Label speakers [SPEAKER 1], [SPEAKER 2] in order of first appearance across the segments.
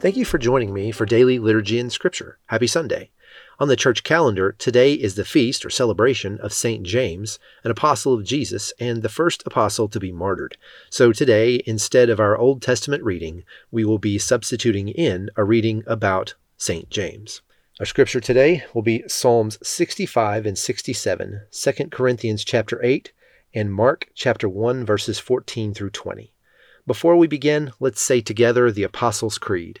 [SPEAKER 1] Thank you for joining me for daily liturgy and scripture. Happy Sunday. On the church calendar, today is the feast or celebration of St. James, an apostle of Jesus and the first apostle to be martyred. So today, instead of our Old Testament reading, we will be substituting in a reading about St. James. Our scripture today will be Psalms 65 and 67, 2 Corinthians chapter 8, and Mark chapter 1 verses 14 through 20. Before we begin, let's say together the Apostles' Creed.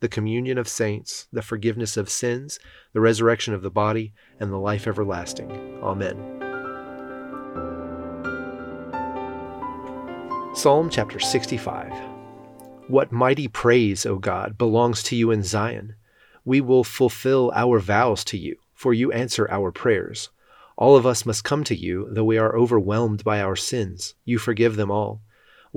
[SPEAKER 1] the communion of saints, the forgiveness of sins, the resurrection of the body, and the life everlasting. Amen. Psalm chapter 65 What mighty praise, O God, belongs to you in Zion! We will fulfill our vows to you, for you answer our prayers. All of us must come to you, though we are overwhelmed by our sins. You forgive them all.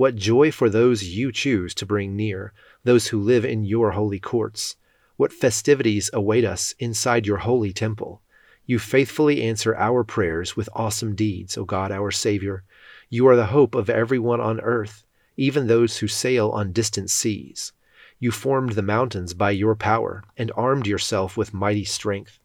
[SPEAKER 1] What joy for those you choose to bring near, those who live in your holy courts. What festivities await us inside your holy temple. You faithfully answer our prayers with awesome deeds, O God our Savior. You are the hope of everyone on earth, even those who sail on distant seas. You formed the mountains by your power, and armed yourself with mighty strength.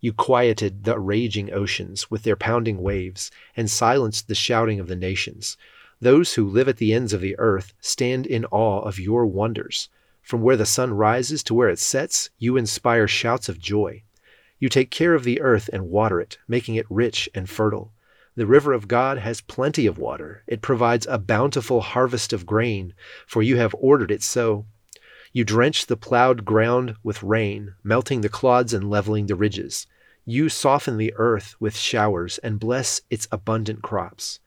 [SPEAKER 1] You quieted the raging oceans with their pounding waves, and silenced the shouting of the nations. Those who live at the ends of the earth stand in awe of your wonders. From where the sun rises to where it sets, you inspire shouts of joy. You take care of the earth and water it, making it rich and fertile. The river of God has plenty of water. It provides a bountiful harvest of grain, for you have ordered it so. You drench the plowed ground with rain, melting the clods and leveling the ridges. You soften the earth with showers and bless its abundant crops.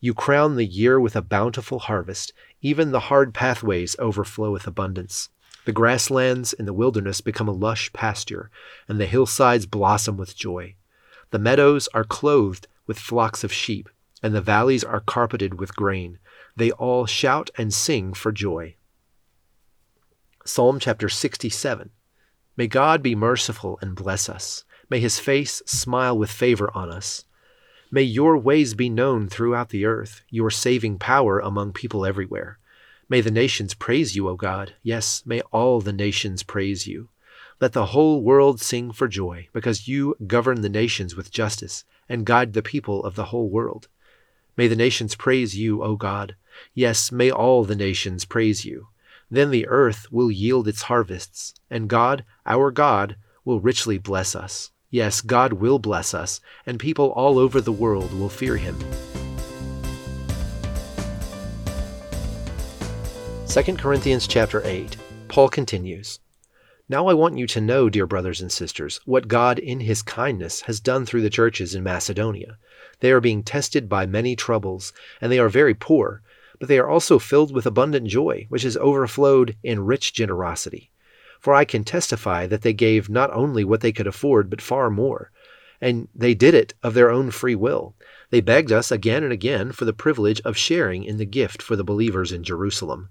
[SPEAKER 1] You crown the year with a bountiful harvest. Even the hard pathways overflow with abundance. The grasslands in the wilderness become a lush pasture, and the hillsides blossom with joy. The meadows are clothed with flocks of sheep, and the valleys are carpeted with grain. They all shout and sing for joy. Psalm chapter 67 May God be merciful and bless us. May his face smile with favor on us. May your ways be known throughout the earth, your saving power among people everywhere. May the nations praise you, O God. Yes, may all the nations praise you. Let the whole world sing for joy, because you govern the nations with justice and guide the people of the whole world. May the nations praise you, O God. Yes, may all the nations praise you. Then the earth will yield its harvests, and God, our God, will richly bless us. Yes, God will bless us, and people all over the world will fear him. 2 Corinthians chapter 8. Paul continues, Now I want you to know, dear brothers and sisters, what God in his kindness has done through the churches in Macedonia. They are being tested by many troubles, and they are very poor, but they are also filled with abundant joy, which has overflowed in rich generosity. For I can testify that they gave not only what they could afford, but far more. And they did it of their own free will. They begged us again and again for the privilege of sharing in the gift for the believers in Jerusalem.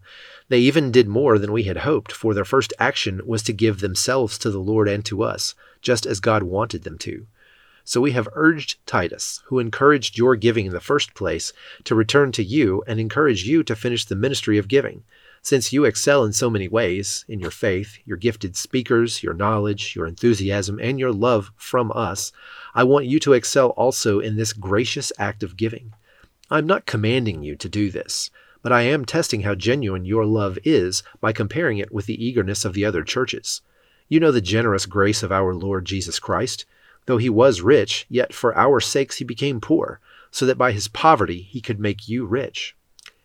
[SPEAKER 1] They even did more than we had hoped, for their first action was to give themselves to the Lord and to us, just as God wanted them to. So we have urged Titus, who encouraged your giving in the first place, to return to you and encourage you to finish the ministry of giving. Since you excel in so many ways in your faith, your gifted speakers, your knowledge, your enthusiasm, and your love from us, I want you to excel also in this gracious act of giving. I'm not commanding you to do this, but I am testing how genuine your love is by comparing it with the eagerness of the other churches. You know the generous grace of our Lord Jesus Christ. Though he was rich, yet for our sakes he became poor, so that by his poverty he could make you rich.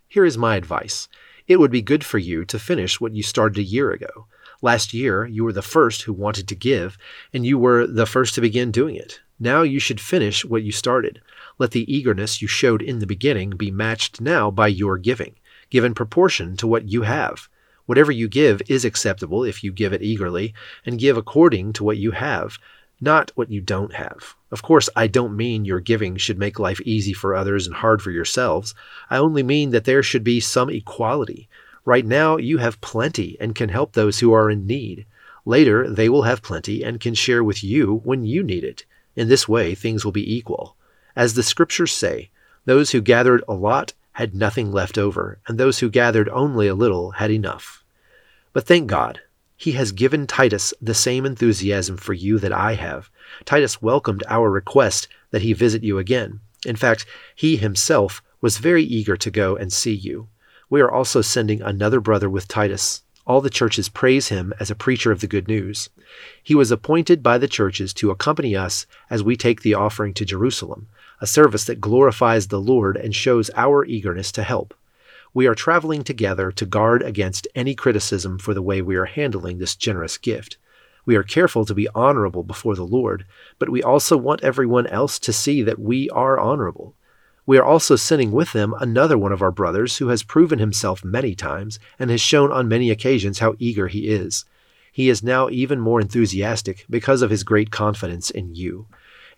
[SPEAKER 1] Here is my advice it would be good for you to finish what you started a year ago. Last year, you were the first who wanted to give, and you were the first to begin doing it. Now you should finish what you started. Let the eagerness you showed in the beginning be matched now by your giving, given proportion to what you have. Whatever you give is acceptable if you give it eagerly, and give according to what you have, not what you don't have. Of course, I don't mean your giving should make life easy for others and hard for yourselves. I only mean that there should be some equality. Right now, you have plenty and can help those who are in need. Later, they will have plenty and can share with you when you need it. In this way, things will be equal. As the scriptures say, those who gathered a lot had nothing left over, and those who gathered only a little had enough. But thank God, he has given Titus the same enthusiasm for you that I have. Titus welcomed our request that he visit you again. In fact, he himself was very eager to go and see you. We are also sending another brother with Titus. All the churches praise him as a preacher of the good news. He was appointed by the churches to accompany us as we take the offering to Jerusalem, a service that glorifies the Lord and shows our eagerness to help. We are traveling together to guard against any criticism for the way we are handling this generous gift. We are careful to be honorable before the Lord, but we also want everyone else to see that we are honorable. We are also sending with them another one of our brothers who has proven himself many times and has shown on many occasions how eager he is. He is now even more enthusiastic because of his great confidence in you.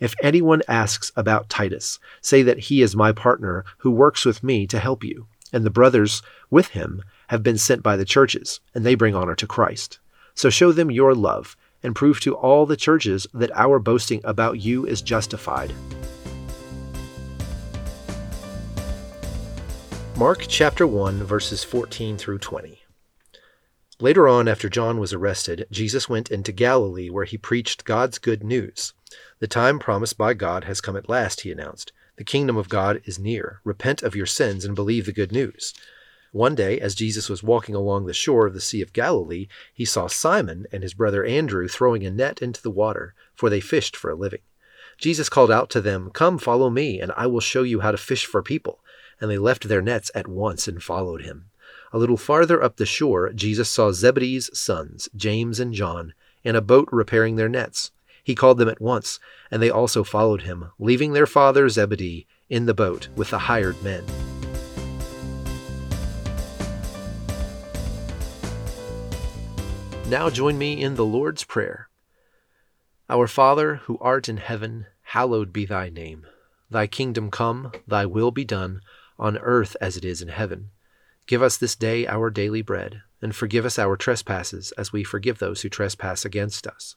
[SPEAKER 1] If anyone asks about Titus, say that he is my partner who works with me to help you, and the brothers with him have been sent by the churches, and they bring honor to Christ. So show them your love, and prove to all the churches that our boasting about you is justified. Mark chapter 1, verses 14 through 20. Later on, after John was arrested, Jesus went into Galilee where he preached God's good news. The time promised by God has come at last, he announced. The kingdom of God is near. Repent of your sins and believe the good news. One day, as Jesus was walking along the shore of the Sea of Galilee, he saw Simon and his brother Andrew throwing a net into the water, for they fished for a living. Jesus called out to them, Come, follow me, and I will show you how to fish for people. And they left their nets at once and followed him. A little farther up the shore, Jesus saw Zebedee's sons, James and John, in a boat repairing their nets. He called them at once, and they also followed him, leaving their father Zebedee in the boat with the hired men. Now join me in the Lord's Prayer. Our Father, who art in heaven, hallowed be thy name. Thy kingdom come, thy will be done, on earth as it is in heaven. Give us this day our daily bread, and forgive us our trespasses as we forgive those who trespass against us